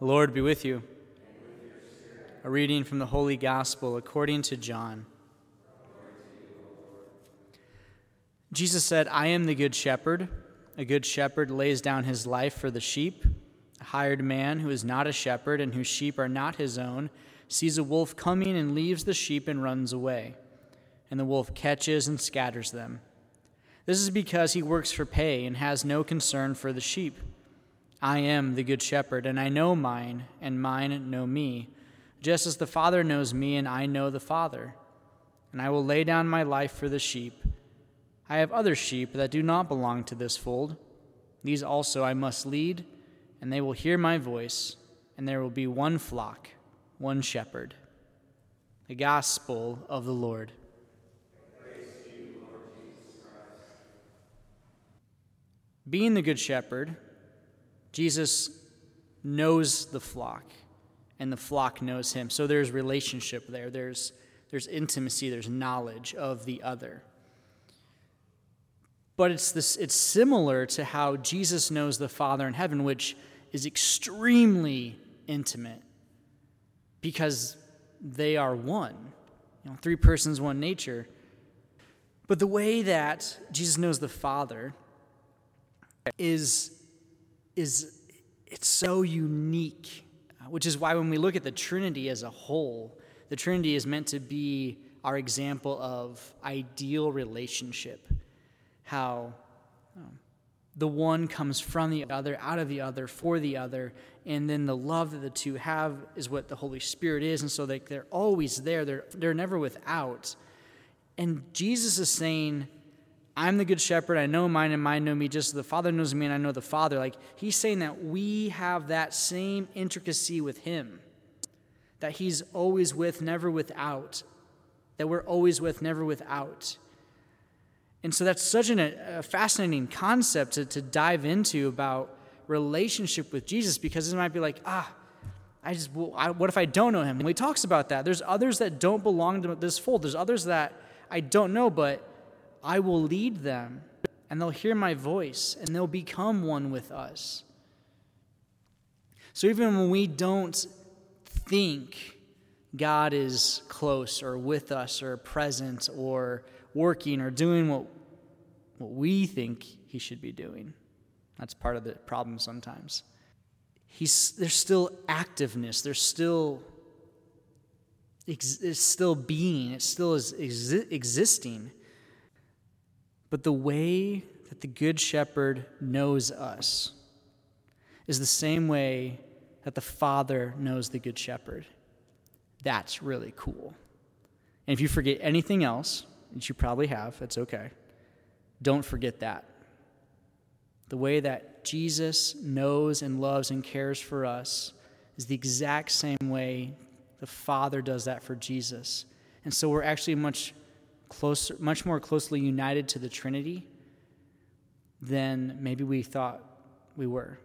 Lord be with you. A reading from the Holy Gospel according to John. Jesus said, I am the good shepherd. A good shepherd lays down his life for the sheep. A hired man who is not a shepherd and whose sheep are not his own sees a wolf coming and leaves the sheep and runs away. And the wolf catches and scatters them. This is because he works for pay and has no concern for the sheep. I am the good shepherd, and I know mine, and mine know me, just as the Father knows me, and I know the Father. And I will lay down my life for the sheep. I have other sheep that do not belong to this fold. These also I must lead, and they will hear my voice, and there will be one flock, one shepherd. The Gospel of the Lord. Being the Good Shepherd, Jesus knows the flock, and the flock knows him. So there's relationship there. There's, there's intimacy, there's knowledge of the other. But it's, this, it's similar to how Jesus knows the Father in heaven, which is extremely intimate because they are one. You know, three persons, one nature. But the way that Jesus knows the Father is, is it's so unique, which is why when we look at the Trinity as a whole, the Trinity is meant to be our example of ideal relationship. How um, the one comes from the other, out of the other, for the other, and then the love that the two have is what the Holy Spirit is, and so they, they're always there. They're, they're never without. And Jesus is saying, I'm the good shepherd. I know mine and mine know me just as the Father knows me and I know the Father. Like he's saying that we have that same intricacy with him. That he's always with, never without. That we're always with, never without. And so that's such an, a fascinating concept to, to dive into about relationship with Jesus because it might be like, ah, I just, well, I, what if I don't know him? And he talks about that. There's others that don't belong to this fold. There's others that I don't know, but I will lead them, and they'll hear my voice, and they'll become one with us. So even when we don't think God is close or with us or present or working or doing what, what we think he should be doing, that's part of the problem sometimes. He's, there's still activeness, there's still it's still being, it still is exi- existing. But the way that the Good Shepherd knows us is the same way that the Father knows the Good Shepherd. That's really cool. And if you forget anything else, which you probably have, that's okay, don't forget that. The way that Jesus knows and loves and cares for us is the exact same way the Father does that for Jesus. And so we're actually much closer, much more closely united to the Trinity than maybe we thought we were.